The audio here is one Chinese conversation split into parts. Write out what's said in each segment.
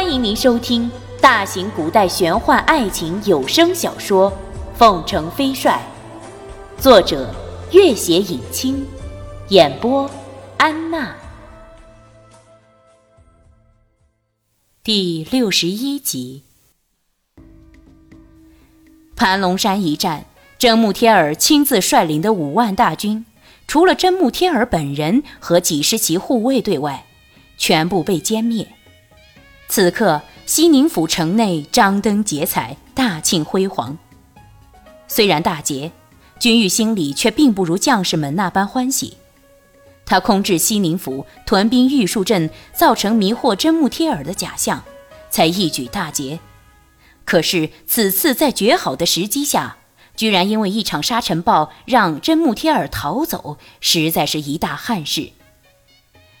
欢迎您收听大型古代玄幻爱情有声小说《凤城飞帅》，作者：月写影清，演播：安娜。第六十一集，盘龙山一战，真木天尔亲自率领的五万大军，除了真木天尔本人和几十骑护卫队外，全部被歼灭。此刻，西宁府城内张灯结彩，大庆辉煌。虽然大捷，君玉心里却并不如将士们那般欢喜。他空置西宁府，屯兵玉树镇，造成迷惑真木贴尔的假象，才一举大捷。可是此次在绝好的时机下，居然因为一场沙尘暴让真木贴尔逃走，实在是一大憾事。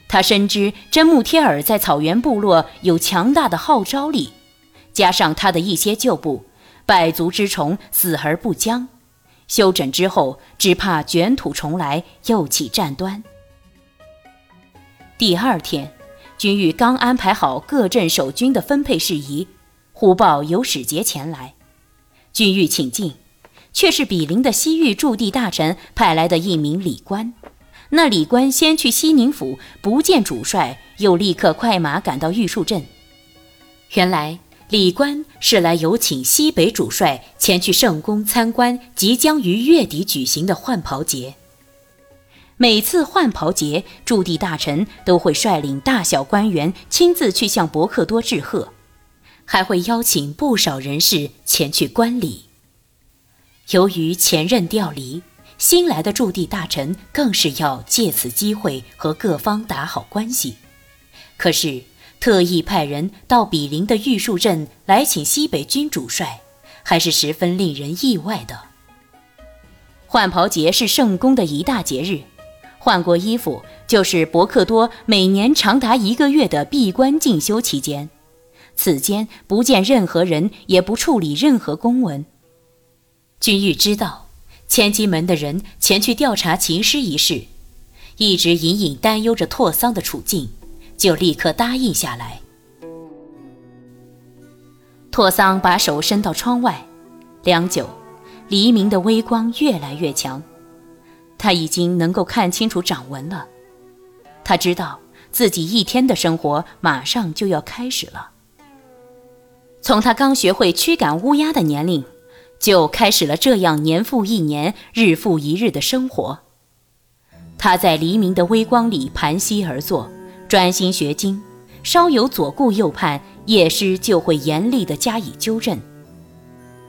他深知真木贴尔在草原部落有强大的号召力，加上他的一些旧部，百足之虫，死而不僵，休整之后，只怕卷土重来，又起战端。第二天，君玉刚安排好各镇守军的分配事宜，忽报有使节前来，君玉请进，却是比邻的西域驻地大臣派来的一名礼官。那李官先去西宁府，不见主帅，又立刻快马赶到玉树镇。原来李官是来有请西北主帅前去圣宫参观即将于月底举行的换袍节。每次换袍节，驻地大臣都会率领大小官员亲自去向伯克多致贺，还会邀请不少人士前去观礼。由于前任调离。新来的驻地大臣更是要借此机会和各方打好关系，可是特意派人到比邻的玉树镇来请西北军主帅，还是十分令人意外的。换袍节是圣宫的一大节日，换过衣服就是伯克多每年长达一个月的闭关进修期间，此间不见任何人，也不处理任何公文。君玉知道。千机门的人前去调查秦师一事，一直隐隐担忧着拓桑的处境，就立刻答应下来。拓桑把手伸到窗外，良久，黎明的微光越来越强，他已经能够看清楚掌纹了。他知道自己一天的生活马上就要开始了。从他刚学会驱赶乌鸦的年龄。就开始了这样年复一年、日复一日的生活。他在黎明的微光里盘膝而坐，专心学经，稍有左顾右盼，叶师就会严厉地加以纠正。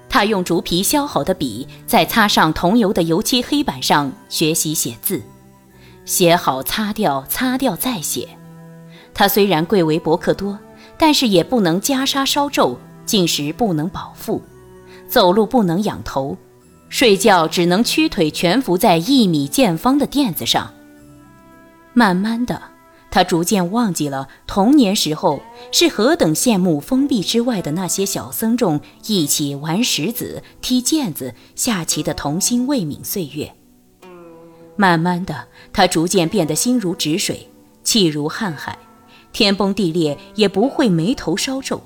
他用竹皮削好的笔，在擦上桐油的油漆黑板上学习写字，写好擦掉，擦掉再写。他虽然贵为伯克多，但是也不能袈裟烧皱，进食不能饱腹。走路不能仰头，睡觉只能屈腿蜷伏在一米见方的垫子上。慢慢的，他逐渐忘记了童年时候是何等羡慕封闭之外的那些小僧众一起玩石子、踢毽子、下棋的童心未泯岁月。慢慢的，他逐渐变得心如止水，气如瀚海，天崩地裂也不会眉头稍皱。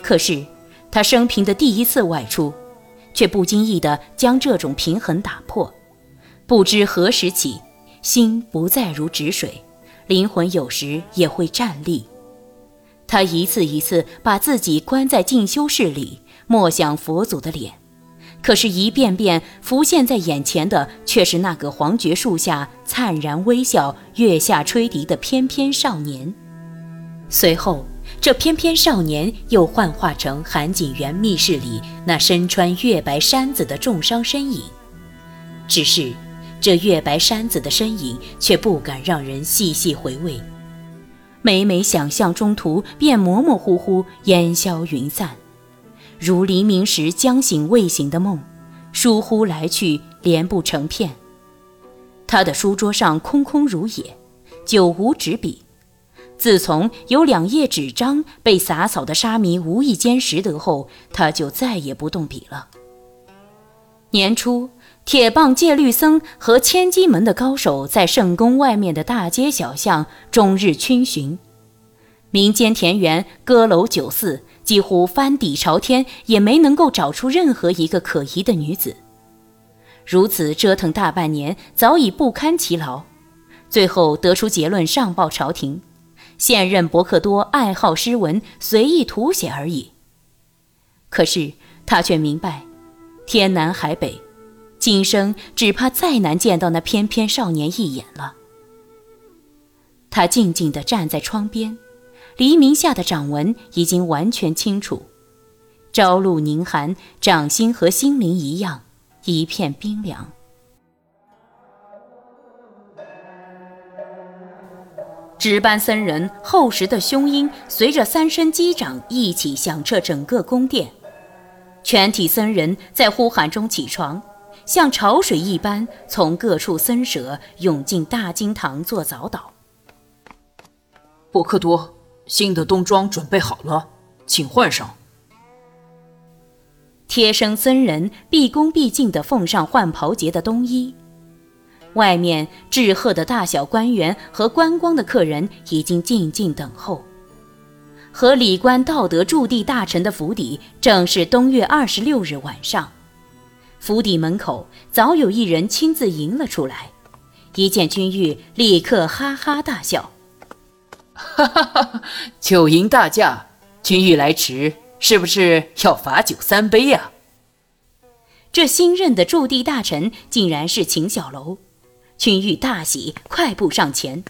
可是。他生平的第一次外出，却不经意地将这种平衡打破。不知何时起，心不再如止水，灵魂有时也会站立。他一次一次把自己关在进修室里，默想佛祖的脸，可是，一遍遍浮现在眼前的却是那个黄桷树下灿然微笑、月下吹笛的翩翩少年。随后。这翩翩少年又幻化成韩景园密室里那身穿月白衫子的重伤身影，只是这月白衫子的身影却不敢让人细细回味，每每想象中途便模模糊糊烟消云散，如黎明时将醒未醒的梦，疏忽来去连不成片。他的书桌上空空如也，久无纸笔。自从有两页纸张被洒扫的沙弥无意间拾得后，他就再也不动笔了。年初，铁棒戒律僧和千机门的高手在圣宫外面的大街小巷终日逡巡，民间田园、歌楼酒肆，几乎翻底朝天，也没能够找出任何一个可疑的女子。如此折腾大半年，早已不堪其劳，最后得出结论上报朝廷：现任伯克多爱好诗文，随意涂写而已。可是他却明白，天南海北，今生只怕再难见到那翩翩少年一眼了。他静静地站在窗边，黎明下的掌纹已经完全清楚，朝露凝寒，掌心和心灵一样。一片冰凉。值班僧人厚实的胸音随着三声击掌一起响彻整个宫殿，全体僧人在呼喊中起床，像潮水一般从各处僧舍涌进大经堂做早祷。伯克多，新的冬装准备好了，请换上。贴身僧人毕恭毕敬地奉上换袍节的冬衣，外面致贺的大小官员和观光的客人已经静静等候。和礼官道德驻地大臣的府邸正是冬月二十六日晚上，府邸门口早有一人亲自迎了出来，一见君玉，立刻哈哈大笑：“哈哈哈！久迎大驾，君玉来迟。”是不是要罚酒三杯呀？这新任的驻地大臣竟然是秦小楼，君玉大喜，快步上前。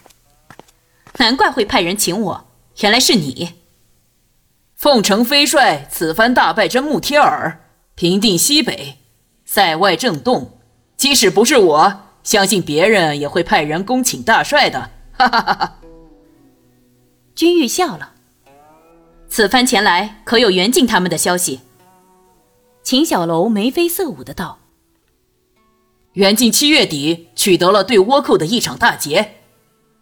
难怪会派人请我，原来是你。凤城飞帅此番大败真木贴尔，平定西北，塞外震动。即使不是我，相信别人也会派人恭请大帅的。哈哈哈哈！君玉笑了。此番前来，可有袁静他们的消息？秦小楼眉飞色舞的道：“袁敬七月底取得了对倭寇的一场大捷，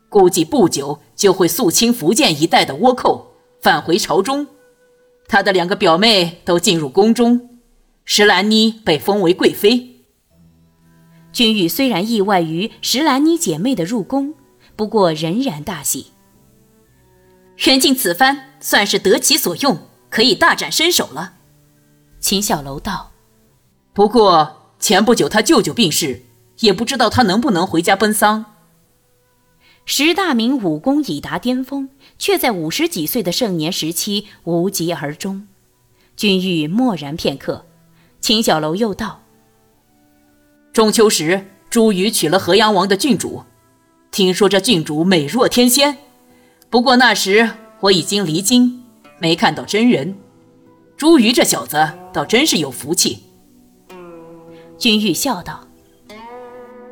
估计不久就会肃清福建一带的倭寇，返回朝中。他的两个表妹都进入宫中，石兰妮被封为贵妃。”君玉虽然意外于石兰妮姐妹的入宫，不过仍然大喜。袁敬此番算是得其所用，可以大展身手了。秦小楼道：“不过前不久他舅舅病逝，也不知道他能不能回家奔丧。”石大明武功已达巅峰，却在五十几岁的盛年时期无疾而终。君玉默然片刻，秦小楼又道：“中秋时，朱瑜娶了河阳王的郡主，听说这郡主美若天仙。”不过那时我已经离京，没看到真人。朱瑜这小子倒真是有福气。君玉笑道：“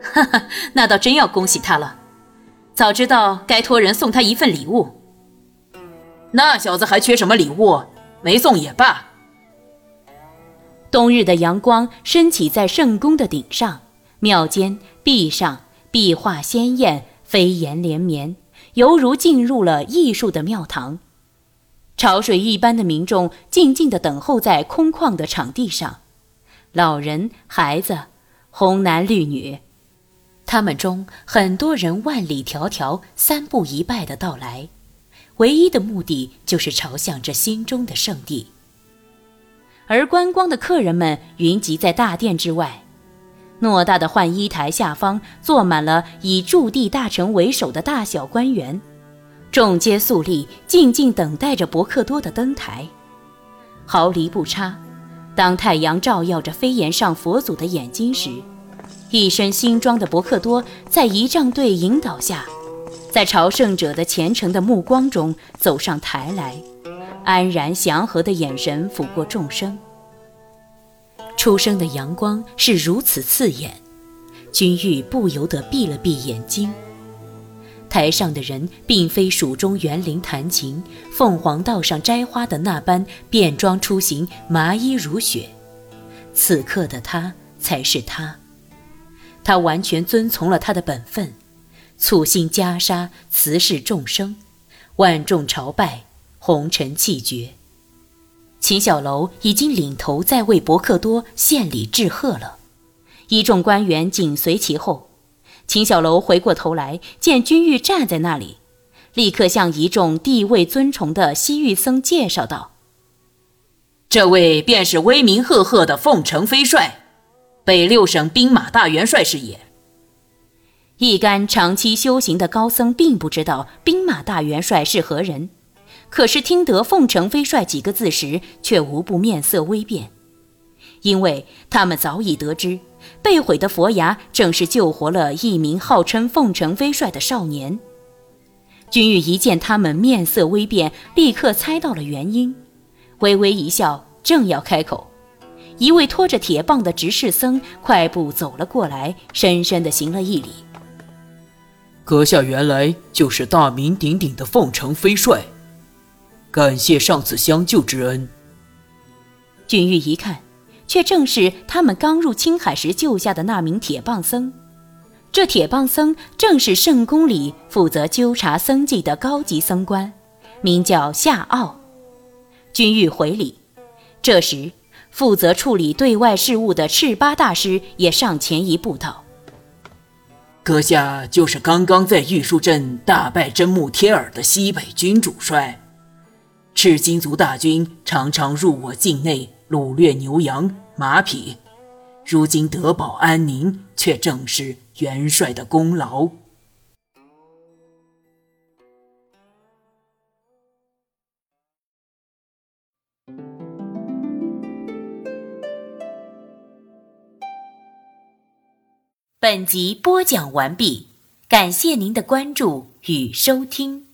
哈哈，那倒真要恭喜他了。早知道该托人送他一份礼物。那小子还缺什么礼物？没送也罢。”冬日的阳光升起在圣宫的顶上，庙间壁上壁画鲜艳，飞檐连绵。犹如进入了艺术的庙堂，潮水一般的民众静静地等候在空旷的场地上，老人、孩子、红男绿女，他们中很多人万里迢迢、三步一拜的到来，唯一的目的就是朝向这心中的圣地。而观光的客人们云集在大殿之外。偌大的换衣台下方坐满了以驻地大臣为首的大小官员，众皆肃立，静静等待着伯克多的登台。毫厘不差。当太阳照耀着飞檐上佛祖的眼睛时，一身新装的伯克多在仪仗队引导下，在朝圣者的虔诚的目光中走上台来，安然祥和的眼神抚过众生。初升的阳光是如此刺眼，君玉不由得闭了闭眼睛。台上的人并非蜀中园林弹琴、凤凰道上摘花的那般便装出行、麻衣如雪，此刻的他才是他。他完全遵从了他的本分，簇新袈裟，慈视众生，万众朝拜，红尘气绝。秦小楼已经领头在为伯克多献礼致贺了，一众官员紧随其后。秦小楼回过头来，见君玉站在那里，立刻向一众地位尊崇的西域僧介绍道：“这位便是威名赫赫的凤城飞帅，北六省兵马大元帅是也。”一干长期修行的高僧并不知道兵马大元帅是何人，可是听得“凤城飞帅”几个字时，却无不面色微变，因为他们早已得知，被毁的佛牙正是救活了一名号称凤城飞帅的少年。君玉一见他们面色微变，立刻猜到了原因，微微一笑，正要开口，一位拖着铁棒的执事僧快步走了过来，深深的行了一礼。阁下原来就是大名鼎鼎的凤城飞帅，感谢上次相救之恩。君玉一看，却正是他们刚入青海时救下的那名铁棒僧。这铁棒僧正是圣宫里负责纠察僧纪的高级僧官，名叫夏奥。君玉回礼，这时负责处理对外事务的赤巴大师也上前一步道。阁下就是刚刚在玉树镇大败真木贴尔的西北军主帅，赤金族大军常常入我境内掳掠牛羊马匹，如今得保安宁，却正是元帅的功劳。本集播讲完毕，感谢您的关注与收听。